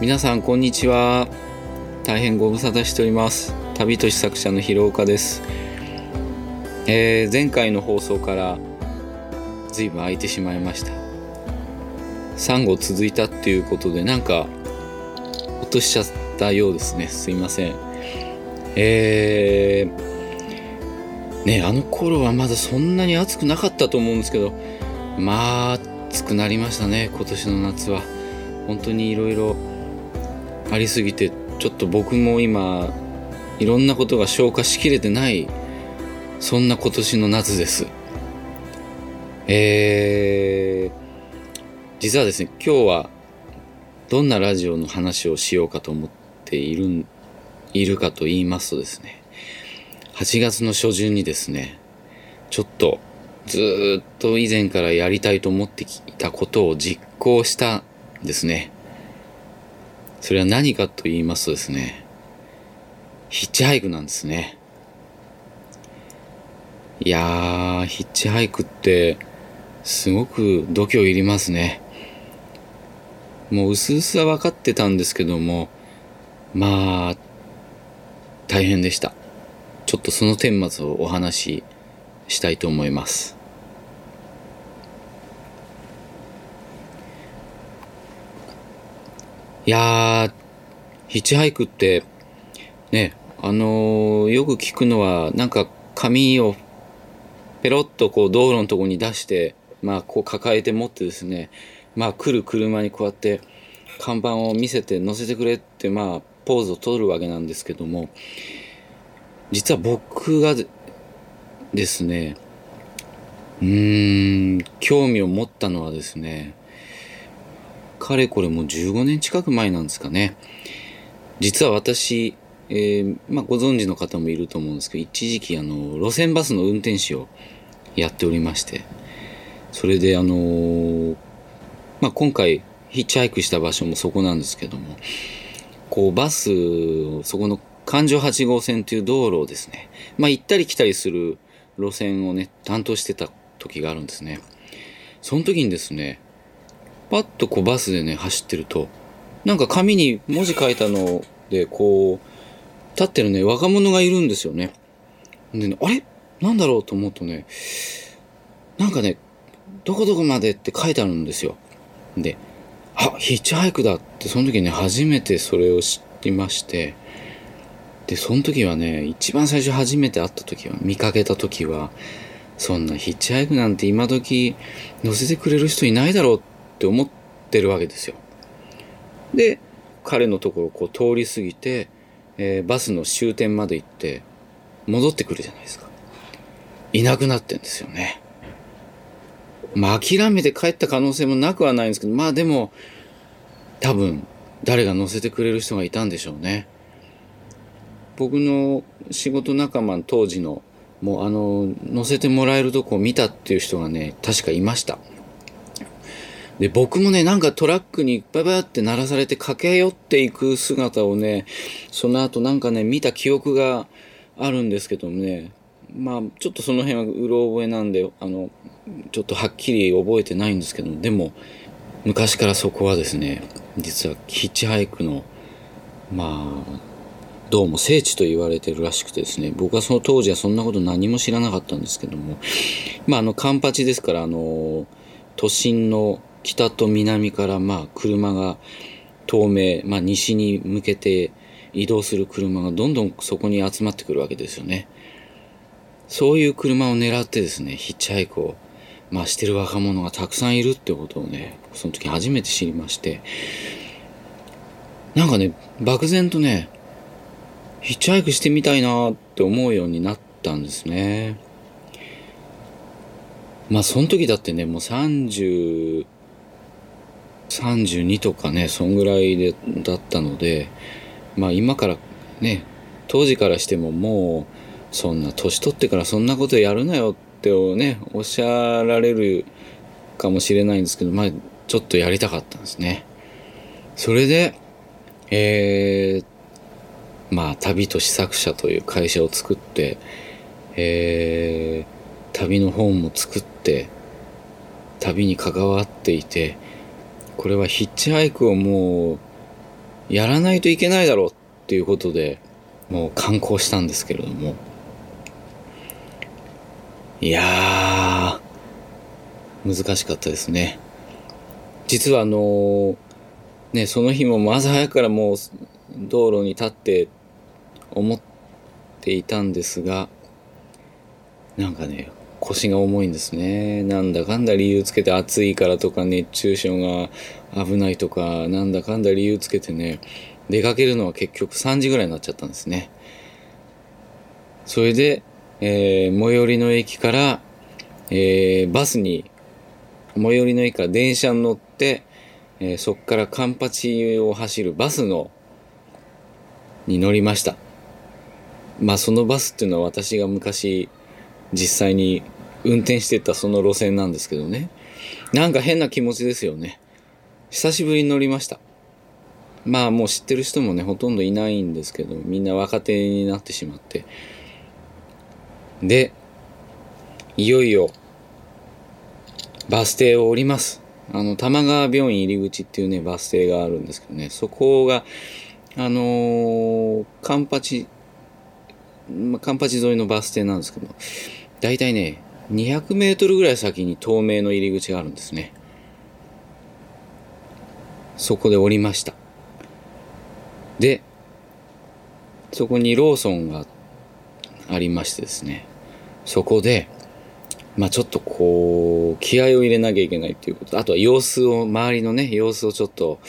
皆さんこんにちは。大変ご無沙汰しております。旅とし作者の広岡です、えー前回の放送から随分空いてしまいました。3号続いたっていうことでなんか落としちゃったようですね。すいません。えー、ねあの頃はまだそんなに暑くなかったと思うんですけどまあ暑くなりましたね今年の夏は。本当にいろいろありすぎてちょっと僕も今いろんなことが消化しきれてないそんな今年の夏です。えー、実はですね今日はどんなラジオの話をしようかと思っているいるかと言いますとですね8月の初旬にですねちょっとずっと以前からやりたいと思ってきたことを実行したんですね。それは何かと言いますとですねヒッチハイクなんですね。いやーヒッチハイクってすごく度胸いりますね。もう薄々は分かってたんですけどもまあ大変でした。ちょっとその顛末をお話ししたいと思います。いやーヒッチハイクってねあのーよく聞くのはなんか紙をペロッとこう道路のとこに出してまあこう抱えて持ってですねまあ来る車にこうやって看板を見せて乗せてくれってまあポーズを取るわけなんですけども実は僕がでですねうーん興味を持ったのはですねかれこれもう15年近く前なんですかね。実は私、えーまあ、ご存知の方もいると思うんですけど一時期あの路線バスの運転手をやっておりましてそれであのーまあ、今回ヒッチハイクした場所もそこなんですけどもこうバスをそこの環状8号線という道路をですねまあ行ったり来たりする路線をね担当してた時があるんですね。その時にですねパッとこうバスでね走ってるとなんか紙に文字書いたのでこう立ってるね若者がいるんですよね。でねあれ？なんだろうと思うとねなんかねどこどこまでって書いてあるんですよ。であヒッチハイクだってその時ね初めてそれを知りましてでその時はね一番最初初めて会った時は見かけた時はそんなヒッチハイクなんて今時乗せてくれる人いないだろうっって思ってるわけですよ。で彼のところをこう通り過ぎて、えーバスの終点まで行って戻ってくるじゃないですか。いなくなってんですよね。まあ諦めて帰った可能性もなくはないんですけどまあでも多分誰が乗せてくれる人がいたんでしょうね。僕の仕事仲間当時のもうあの乗せてもらえるとこを見たっていう人がね確かいました。で僕もねなんかトラックにババって鳴らされて駆け寄っていく姿をねその後なんかね見た記憶があるんですけどもねまあちょっとその辺はうろ覚えなんであのちょっとはっきり覚えてないんですけどでも昔からそこはですね実はヒッチハイクのまあどうも聖地と言われてるらしくてですね僕はその当時はそんなこと何も知らなかったんですけどもまああのカンパチですからあの都心の北と南からまあ車が東名、まあ、西に向けて移動する車がどんどんそこに集まってくるわけですよね。そういう車を狙ってですねヒッチハイクをまあしてる若者がたくさんいるってことをねその時初めて知りまして。なんかね漠然とねヒッチハイクしてみたいなって思うようになったんですね。まあその時だってねもう30 32とかねそんぐらいでだったのでまあ今からね当時からしてももうそんな年取ってからそんなことやるなよってねおっしゃられるかもしれないんですけどまあちょっとやりたかったんですね。それでえー、まあ旅と試作者という会社を作ってえー、旅の本も作って旅に関わっていてこれはヒッチハイクをもうやらないといけないだろうっていうことで、もう観光したんですけれども。いやー、難しかったですね。実はあのー、ね、その日も朝早くからもう道路に立って思っていたんですが、なんかね、腰が重いんですね。なんだかんだ理由つけて暑いからとか熱中症が危ないとか、なんだかんだ理由つけてね、出かけるのは結局3時ぐらいになっちゃったんですね。それで、えー、最寄りの駅から、えー、バスに、最寄りの駅から電車に乗って、えー、そこからカンパチを走るバスの、に乗りました。まあそのバスっていうのは私が昔実際に運転してたその路線なんですけどね。なんか変な気持ちですよね。久しぶりに乗りました。まあもう知ってる人もね、ほとんどいないんですけど、みんな若手になってしまって。で、いよいよ、バス停を降ります。あの、玉川病院入り口っていうね、バス停があるんですけどね、そこが、あのー、カンパチ、まあ、カンパチ沿いのバス停なんですけど、だいたいね、200メートルぐらい先に透明の入り口があるんですね。そこで降りました。で、そこにローソンがありましてですね、そこで、まあちょっとこう、気合を入れなきゃいけないっていうこと、あとは様子を、周りのね、様子をちょっと、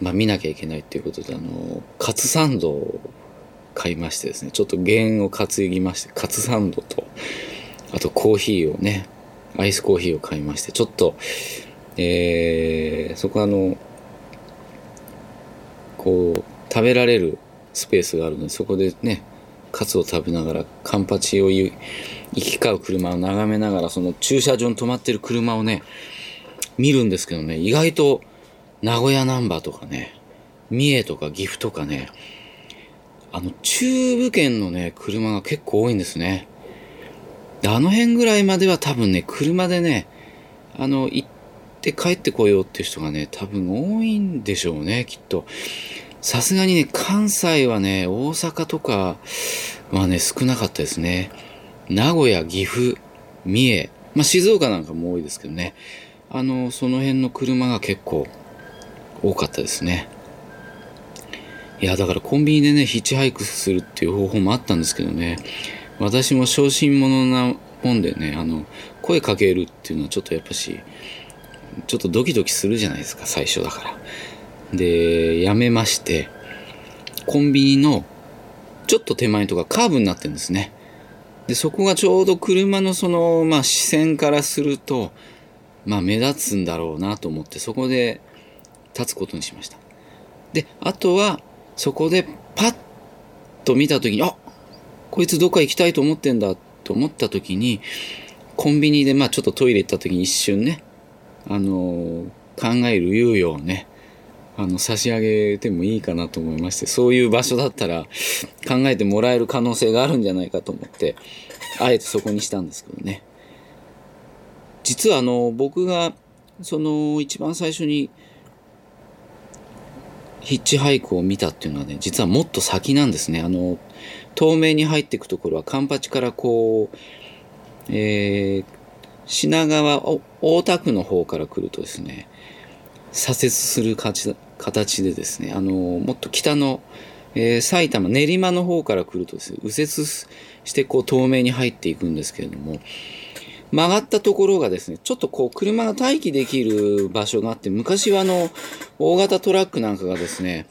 まあ見なきゃいけないっていうことで、あの、カツサンドを買いましてですね、ちょっと弦を担ぎまして、カツサンドと、あとコーヒーをね、アイスコーヒーを買いまして、ちょっと、えー、そこあの、こう、食べられるスペースがあるので、そこでね、カツを食べながら、カンパチを行き交う車を眺めながら、その駐車場に止まってる車をね、見るんですけどね、意外と名古屋ナンバーとかね、三重とか岐阜とかね、あの、中部圏のね、車が結構多いんですね。あの辺ぐらいまでは多分ね、車でね、あの、行って帰ってこようっていう人がね、多分多いんでしょうね、きっと。さすがにね、関西はね、大阪とかはね、少なかったですね。名古屋、岐阜、三重、まあ、静岡なんかも多いですけどね。あの、その辺の車が結構多かったですね。いや、だからコンビニでね、ヒッチハイクするっていう方法もあったんですけどね。私も小心者なもんでね、あの、声かけるっていうのはちょっとやっぱし、ちょっとドキドキするじゃないですか、最初だから。で、やめまして、コンビニのちょっと手前とかカーブになってるんですね。で、そこがちょうど車のその、まあ視線からすると、まあ目立つんだろうなと思って、そこで立つことにしました。で、あとは、そこでパッと見たときに、あこいつどっか行きたいと思ってんだと思ったときに、コンビニでまあちょっとトイレ行ったときに一瞬ね、あの、考える猶予をね、あの、差し上げてもいいかなと思いまして、そういう場所だったら考えてもらえる可能性があるんじゃないかと思って、あえてそこにしたんですけどね。実はあの、僕が、その、一番最初に、ヒッチハイクを見たっていうのはね、実はもっと先なんですね。あの、透明に入っていくところは、カンパチからこう、えー、品川、大田区の方から来るとですね、左折する形でですね、あの、もっと北の、えー、埼玉、練馬の方から来るとですね、右折してこう透明に入っていくんですけれども、曲がったところがですね、ちょっとこう車が待機できる場所があって、昔はあの、大型トラックなんかがですね、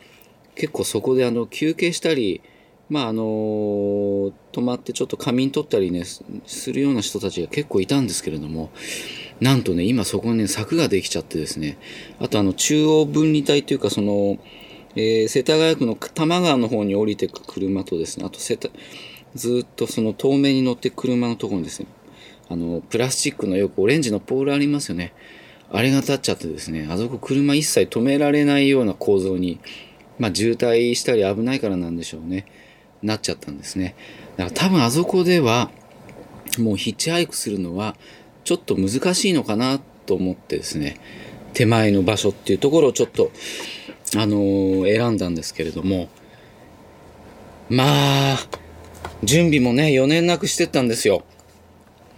結構そこであの、休憩したり、まああの止まってちょっと仮眠取ったりね、するような人たちが結構いたんですけれども、なんとね、今そこにね、柵ができちゃってですね、あとあの、中央分離帯というか、その、えー、世田谷区の多摩川の方に降りてく車とですね、あと世田、ずっとその透明に乗って車のところにですね、あの、プラスチックのよくオレンジのポールありますよね。あれが立っちゃってですね、あそこ車一切止められないような構造に、まあ渋滞したり危ないからなんでしょうね。なっちゃったんですね。だから多分あそこでは、もうヒッチハイクするのは、ちょっと難しいのかなと思ってですね、手前の場所っていうところをちょっと、あのー選んだんですけれども、まあ、準備もね、4年なくしてったんですよ。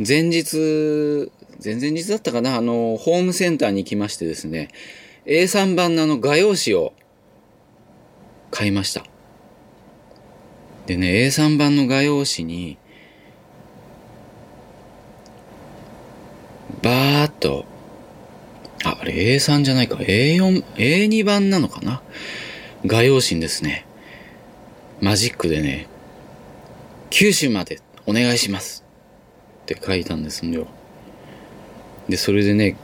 前日、前々日だったかな、あの、ホームセンターに行きましてですね、A3 版のあの画用紙を買いました。でね、A3 版の画用紙に、バーっと、あ、あれ A3 じゃないか、A4、A2 版なのかな？画用紙ですね、マジックでね、九州までお願いしますって書いたんですよ。で、それでね、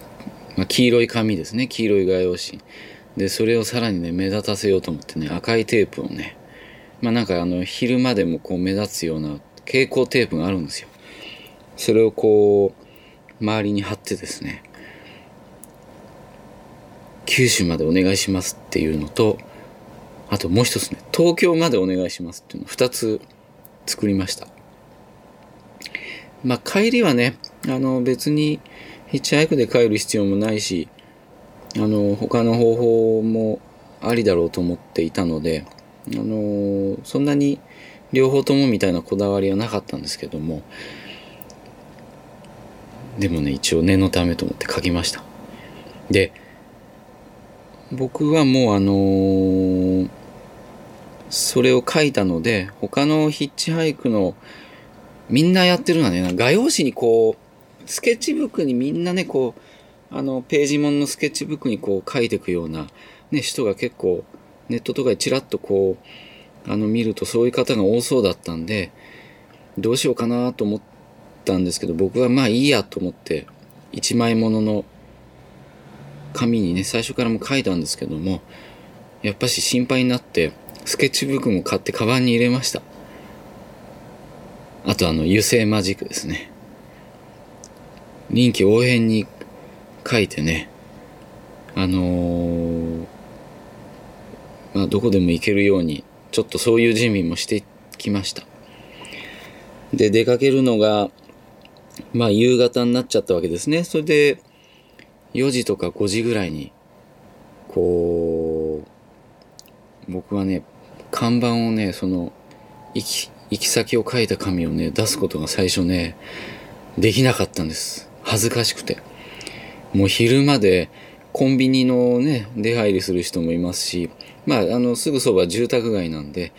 まあ、黄色い紙ですね、黄色い画用紙。で、それをさらにね、目立たせようと思ってね、赤いテープをね、まあなんかあの、昼間でもこう目立つような蛍光テープがあるんですよ。それをこう、周りに貼ってですね、九州までお願いしますっていうのと、あともう一つね、東京までお願いしますっていうのを二つ作りました。まあ帰りはね、あの別にヒッチハイクで帰る必要もないし、あの他の方法もありだろうと思っていたので、あのそんなに両方ともみたいなこだわりはなかったんですけども、でもね、一応念のためと思って書きました。で、僕はもうあのーそれを書いたので、他のヒッチハイクのみんなやってるのはね、画用紙にこう、スケッチブックにみんなね、こう、あの、ページもんのスケッチブックにこう書いていくような、ね、人が結構、ネットとかでチラッとこう、あの、見るとそういう方が多そうだったんで、どうしようかなと思ったんですけど、僕はまあいいやと思って、一枚ものの紙にね、最初からも書いたんですけども、やっぱし心配になって、スケッチブックも買ってカバンに入れました。あとあの、油性マジックですね。臨機応変に書いてね、あのーまあ、どこでも行けるように、ちょっとそういう準備もしてきました。で、出かけるのが、まあ、夕方になっちゃったわけですね。それで、4時とか5時ぐらいに、こう、僕はね、看板をね、その、行き、行き先を書いた紙をね、出すことが最初ね、できなかったんです。恥ずかしくて。もう昼までコンビニのね、出入りする人もいますし、まあ、あの、すぐそば住宅街なんで、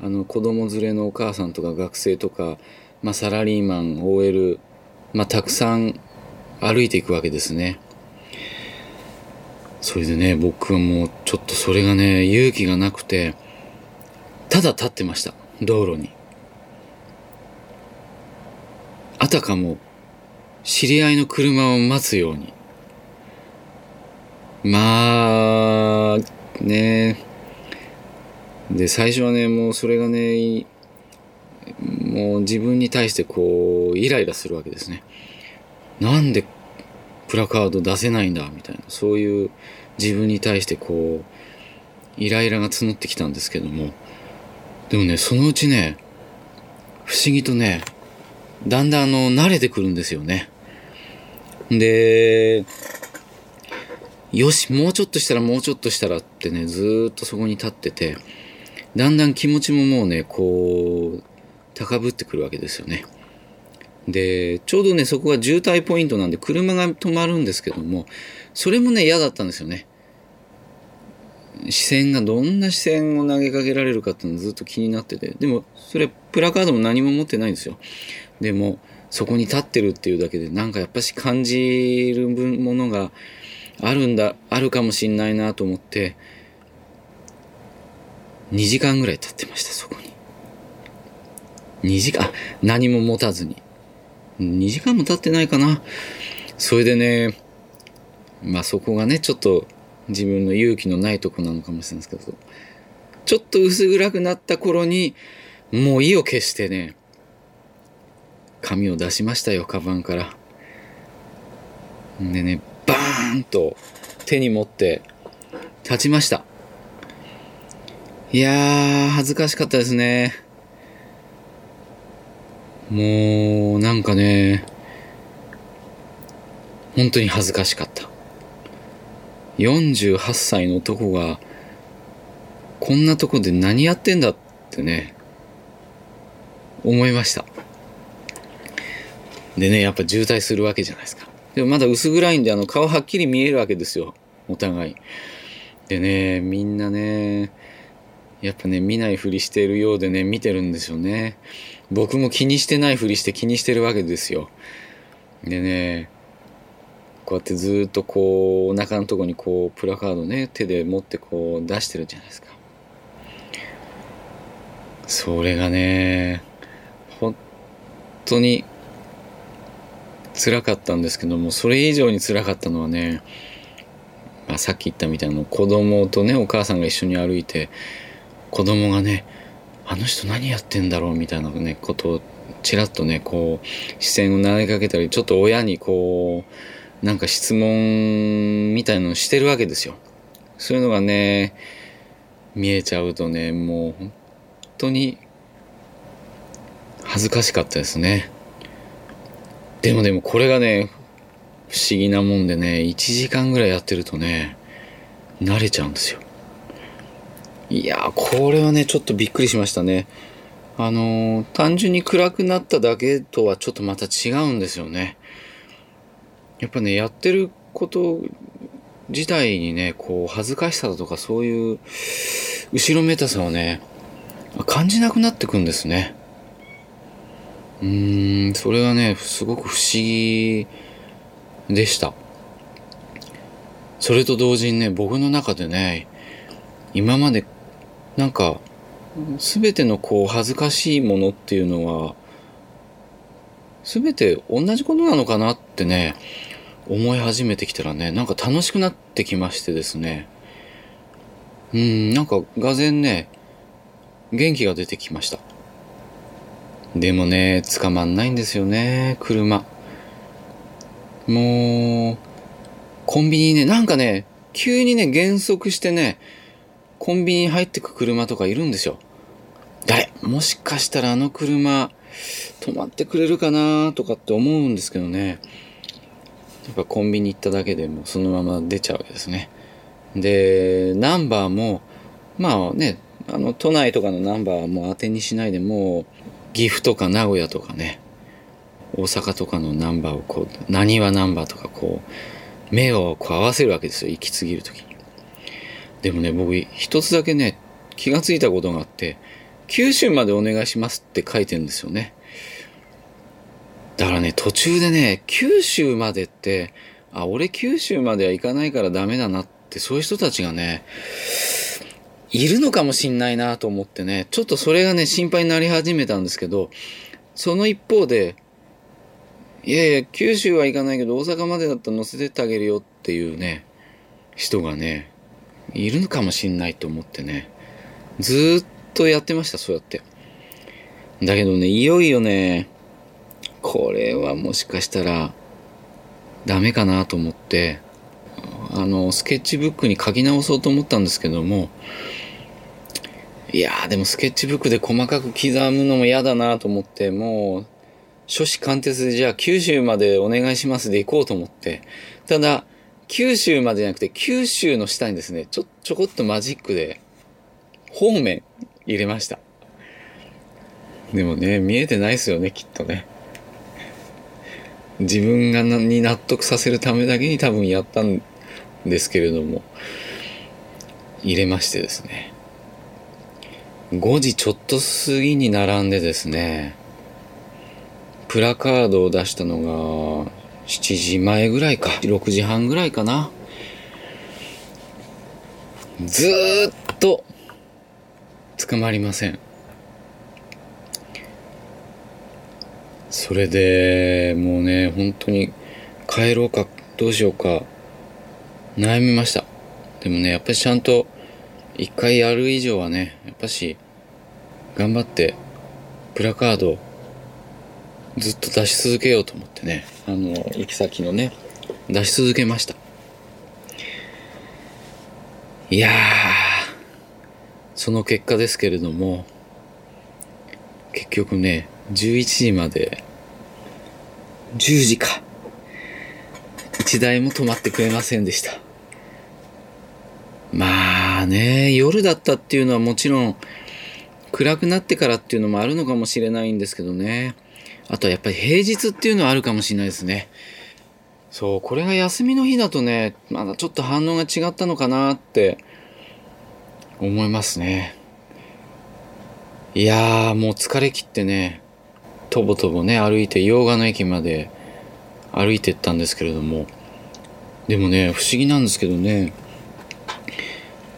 あの、子供連れのお母さんとか学生とか、まあ、サラリーマン、OL、まあ、たくさん歩いていくわけですね。それでね、僕はもうちょっとそれがね、勇気がなくて、ただ立ってました。道路に。あたかも、知り合いの車を待つように。まあ、ねで、最初はね、もうそれがね、もう自分に対してこう、イライラするわけですね。なんでプラカード出せないんだみたいな、そういう自分に対してこう、イライラが募ってきたんですけども、でもね、そのうちね、不思議とね、だんだんあの、慣れてくるんですよね。で、よし、もうちょっとしたらもうちょっとしたらってね、ずっとそこに立ってて、だんだん気持ちももうね、こう、高ぶってくるわけですよね。で、ちょうどね、そこが渋滞ポイントなんで車が止まるんですけども、それもね、嫌だったんですよね。視線がどんな視線を投げかけられるかっていうのずっと気になってて。でも、それ、プラカードも何も持ってないんですよ。でも、そこに立ってるっていうだけで、なんかやっぱし感じるものがあるんだ、あるかもしんないなと思って、2時間ぐらい立ってました、そこに。2時間、あ何も持たずに。2時間も経ってないかな。それでね、まあそこがね、ちょっと自分の勇気のないとこなのかもしれないですけど、ちょっと薄暗くなった頃に、もう意を決してね、紙を出しましたよ、カバンから。でね、バーンと手に持って立ちました。いやー、恥ずかしかったですね。もう、なんかね、本当に恥ずかしかった。48歳の男がこんなとこで何やってんだってね、思いました。でね、やっぱ渋滞するわけじゃないですか。でもまだ薄暗いんで、あの、顔はっきり見えるわけですよ。お互い。でね、みんなね、やっぱね、見ないふりしてるようでね、見てるんですよね。僕も気にしてないふりして気にしてるわけですよ。でね、こうやってずっとこう、お腹のとこにこう、プラカードね、手で持ってこう出してるじゃないですか。それがね、本当に辛かったんですけども、それ以上に辛かったのはね、まあ、さっき言ったみたいな子供とね、お母さんが一緒に歩いて、子供がね、あの人何やってんだろうみたいなね、ことをちらっとね、こう、視線を投げかけたり、ちょっと親にこう、なんか質問みたいのをしてるわけですよ。そういうのがね、見えちゃうとね、もう本当に恥ずかしかったですね。でもでもこれがね、不思議なもんでね、1時間ぐらいやってるとね、慣れちゃうんですよ。いや、これはね、ちょっとびっくりしましたね。あのー、単純に暗くなっただけとはちょっとまた違うんですよね。やっぱね、やってること自体にね、こう、恥ずかしさだとかそういう後ろめたさをね、感じなくなってくんですね。うーん、それはね、すごく不思議でした。それと同時にね、僕の中でね、今までなんか、すべてのこう恥ずかしいものっていうのは、すべて同じことなのかなってね、思い始めてきたらね、なんか楽しくなってきましてですね。うん、なんか、がぜんね、元気が出てきました。でもね、捕まんないんですよね、車。もう、コンビニね、なんかね、急にね、減速してね、コンビニに入ってく車とかいるんですよ。誰もしかしたらあの車、止まってくれるかなとかって思うんですけどね。やっぱコンビニ行っただけでもそのまま出ちゃうわけですね。で、ナンバーも、まあね、あの、都内とかのナンバーもう当てにしないでもう、岐阜とか名古屋とかね、大阪とかのナンバーをこう、何はナンバーとかこう、目をこう合わせるわけですよ、行き過ぎるときに。でもね、僕、一つだけね、気がついたことがあって、九州までお願いしますって書いてるんですよね。だからね、途中でね、九州までって、あ、俺九州までは行かないからダメだなって、そういう人たちがね、いるのかもしんないなと思ってね、ちょっとそれがね、心配になり始めたんですけど、その一方で、いやいや、九州は行かないけど、大阪までだったら乗せてってあげるよっていうね、人がね、いるのかもしんないと思ってね、ずっとやってました、そうやって。だけどね、いよいよね、これはもしかしたら、ダメかなと思って、あの、スケッチブックに書き直そうと思ったんですけども、いやーでもスケッチブックで細かく刻むのも嫌だなと思って、もう、初子貫徹でじゃあ九州までお願いしますで行こうと思って、ただ、九州までじゃなくて九州の下にですね、ちょ、ちょこっとマジックで、方面入れました。でもね、見えてないですよね、きっとね。自分がなに納得させるためだけに多分やったんですけれども、入れましてですね。5時ちょっと過ぎに並んでですね、プラカードを出したのが7時前ぐらいか、6時半ぐらいかな。ずーっと捕まりません。それで、もうね、本当に帰ろうか、どうしようか、悩みました。でもね、やっぱりちゃんと一回やる以上はね、やっぱし、頑張って、プラカードずっと出し続けようと思ってね、あの、行き先のね、出し続けました。いやー、その結果ですけれども、結局ね、11時まで、10時か。一台も止まってくれませんでした。まあね、夜だったっていうのはもちろん、暗くなってからっていうのもあるのかもしれないんですけどね。あとはやっぱり平日っていうのはあるかもしれないですね。そう、これが休みの日だとね、まだちょっと反応が違ったのかなって思いますね。いやー、もう疲れ切ってね、とぼとぼね、歩いて洋画の駅まで歩いてったんですけれども、でもね、不思議なんですけどね、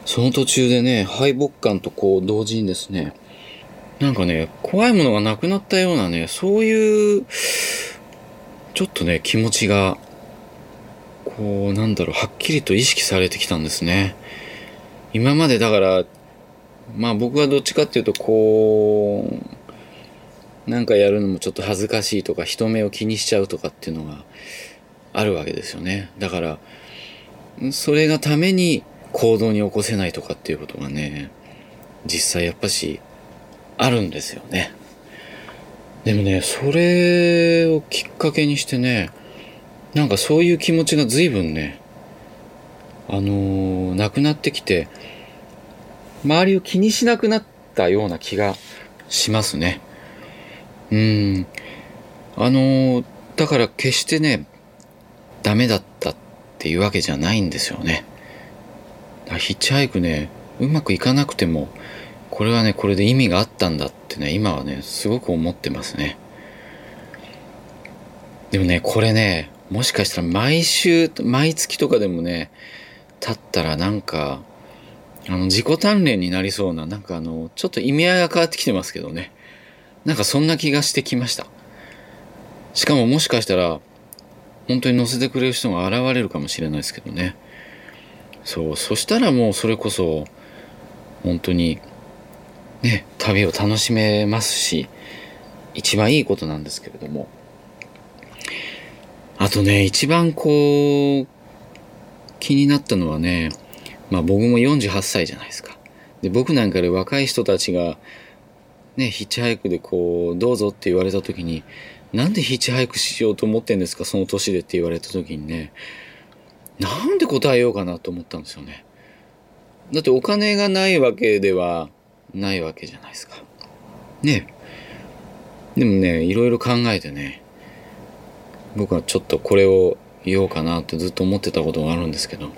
その途中でね、敗北感とこう同時にですね、なんかね、怖いものがなくなったようなね、そういう、ちょっとね、気持ちが、こう、なんだろう、はっきりと意識されてきたんですね。今までだから、まあ僕はどっちかっていうと、こう、なんかやるのもちょっと恥ずかしいとか、人目を気にしちゃうとかっていうのがあるわけですよね。だから、それがために行動に起こせないとかっていうことがね、実際やっぱしあるんですよね。でもね、それをきっかけにしてね、なんかそういう気持ちが随分ね、あのー、なくなってきて、周りを気にしなくなったような気がしますね。うん。あのー、だから決してね、ダメだったっていうわけじゃないんですよね。ヒッチハイクね、うまくいかなくても、これはね、これで意味があったんだってね、今はね、すごく思ってますね。でもね、これね、もしかしたら毎週、毎月とかでもね、経ったらなんか、あの、自己鍛錬になりそうな、なんかあの、ちょっと意味合いが変わってきてますけどね。なんかそんな気がしてきました。しかももしかしたら、本当に乗せてくれる人が現れるかもしれないですけどね。そう、そしたらもうそれこそ、本当に、ね、旅を楽しめますし、一番いいことなんですけれども。あとね、一番こう、気になったのはね、まあ僕も48歳じゃないですか。で、僕なんかで若い人たちが、ね、ヒッチハイクでこう、どうぞって言われた時に、なんでヒッチハイクしようと思ってんですか、その年でって言われた時にね、なんで答えようかなと思ったんですよね。だってお金がないわけではないわけじゃないですか。ねでもね、いろいろ考えてね、僕はちょっとこれを言おうかなってずっと思ってたことがあるんですけど、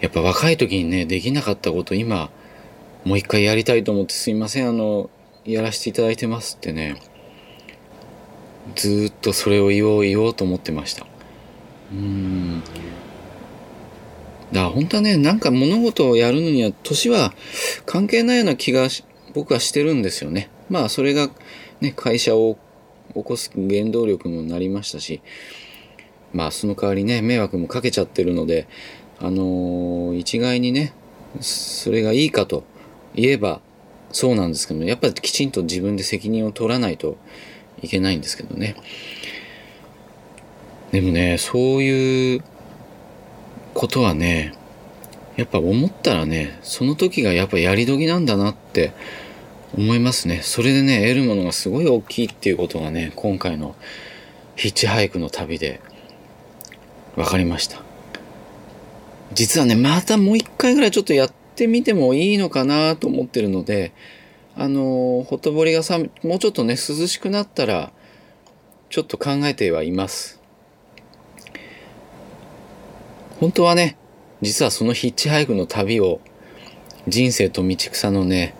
やっぱ若い時にね、できなかったこと今、もう一回やりたいと思ってすいません、あの、やらせていただいてますってね、ずっとそれを言おう言おうと思ってました。うん。だから本当はね、なんか物事をやるのには年は関係ないような気が僕はしてるんですよね。まあそれがね、会社を起こす原動力にもなりましたし、まあその代わりね、迷惑もかけちゃってるので、あのー、一概にね、それがいいかと言えばそうなんですけど、やっぱりきちんと自分で責任を取らないといけないんですけどね。でもね、そういうことはね、やっぱ思ったらね、その時がやっぱやり時なんだなって思いますね。それでね、得るものがすごい大きいっていうことがね、今回のヒッチハイクの旅で分かりました。実はね、またもう一回ぐらいちょっとやってみてもいいのかなと思ってるので、あの、ほとぼりがさ、もうちょっとね、涼しくなったら、ちょっと考えてはいます。本当はね、実はそのヒッチハイクの旅を、人生と道草のね、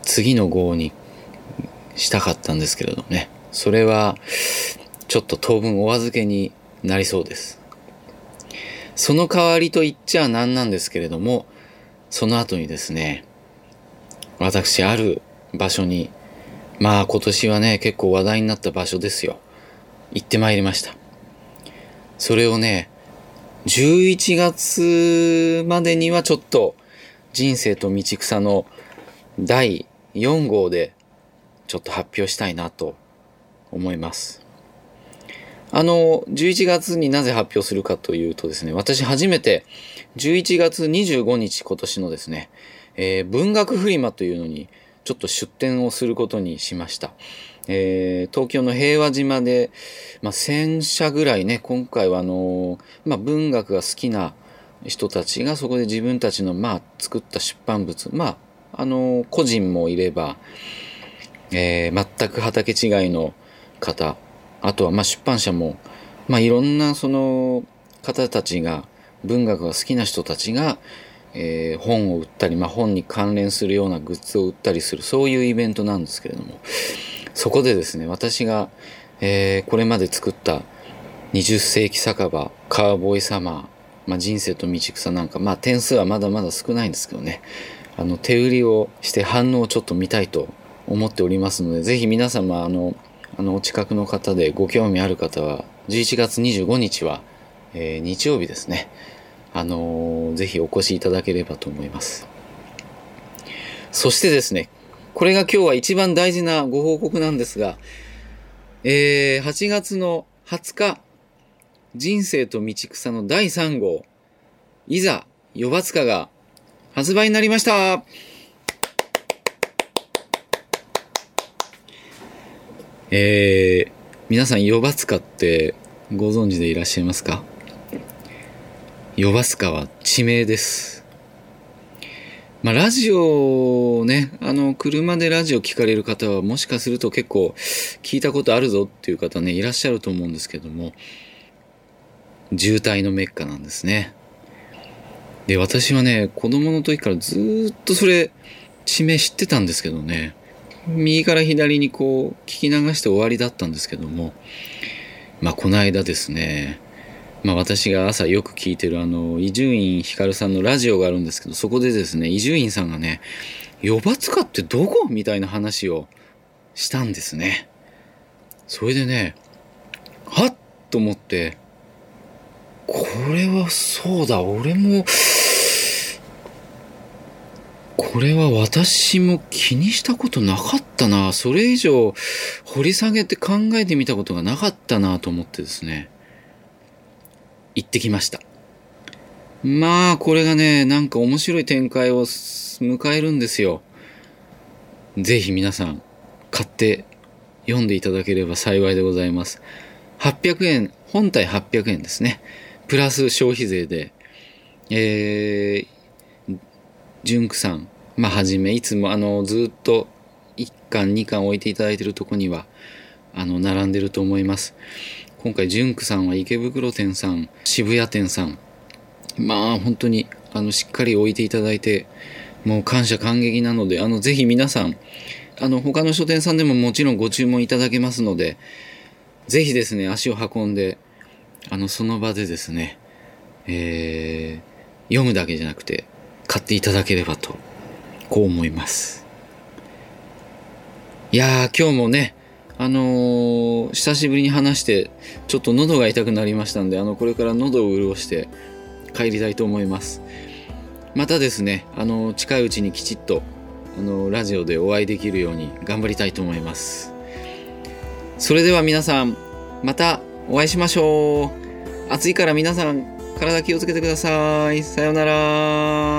次の号にしたかったんですけれどもね、それは、ちょっと当分お預けになりそうです。その代わりと言っちゃなんなんですけれども、その後にですね、私ある場所に、まあ今年はね、結構話題になった場所ですよ。行ってまいりました。それをね、11月までにはちょっと人生と道草の第4号でちょっと発表したいなと思います。あの、11月になぜ発表するかというとですね、私初めて11月25日今年のですね、えー、文学フリマというのにちょっと出展をすることにしました。えー、東京の平和島で、まあ、1000社ぐらいね、今回はあのー、まあ、文学が好きな、人たちがそこで自分たちのまあ作った出版物まああの個人もいれば、えー、全く畑違いの方あとはまあ出版社もまあいろんなその方たちが文学が好きな人たちが、えー、本を売ったり、まあ、本に関連するようなグッズを売ったりするそういうイベントなんですけれども。そこでですね私が、えー、これまで作った20世紀酒場カーボーイサマー、まあ、人生と道草なんかまあ点数はまだまだ少ないんですけどねあの手売りをして反応をちょっと見たいと思っておりますのでぜひ皆様あのあのお近くの方でご興味ある方は11月25日は、えー、日曜日ですねあのー、ぜひお越しいただければと思います。そしてですねこれが今日は一番大事なご報告なんですが、えー、8月の20日人生と道草の第3号、いざ、ヨバツカが発売になりましたえー、皆さん、ヨバツカってご存知でいらっしゃいますか？ヨバツカは地名です。まあ、ラジオね、あの、車でラジオ聞かれる方はもしかすると結構聞いたことあるぞっていう方ね、いらっしゃると思うんですけども、渋滞のメッカなんですね。で、私はね、子供の時からずっとそれ、地名知ってたんですけどね、右から左にこう、聞き流して終わりだったんですけども、まあ、この間ですね、まあ、私が朝よく聞いてるあの、伊集院光さんのラジオがあるんですけど、そこでですね、伊集院さんがね、ヨバツカってどこ？みたいな話をしたんですね。それでね、はっと思って、これはそうだ、俺も、これは私も気にしたことなかったな。それ以上掘り下げて考えてみたことがなかったなと思ってですね。行ってきました。まあ、これがね、なんか面白い展開を迎えるんですよ。ぜひ皆さん、買って読んでいただければ幸いでございます。800円、本体800円ですね。プラス消費税で、えー、純区さん、まあ、はじめ、いつも、あの、ずっと、1巻、2巻置いていただいているとこには、あの、並んでると思います。今回、純区さんは池袋店さん、渋谷店さん、まあ、本当に、あの、しっかり置いていただいて、もう感謝感激なので、あの、ぜひ皆さん、あの、他の書店さんでももちろんご注文いただけますので、ぜひですね、足を運んで、あの、その場でですね、えー、読むだけじゃなくて、買っていただければと、こう思います。いやー、今日もね、あのー、久しぶりに話して、ちょっと喉が痛くなりましたんで、あの、これから喉を潤して帰りたいと思います。またですね、あのー、近いうちにきちっと、あのー、ラジオでお会いできるように頑張りたいと思います。それでは皆さん、またお会いしましょう。暑いから皆さん、体気をつけてください。さようなら。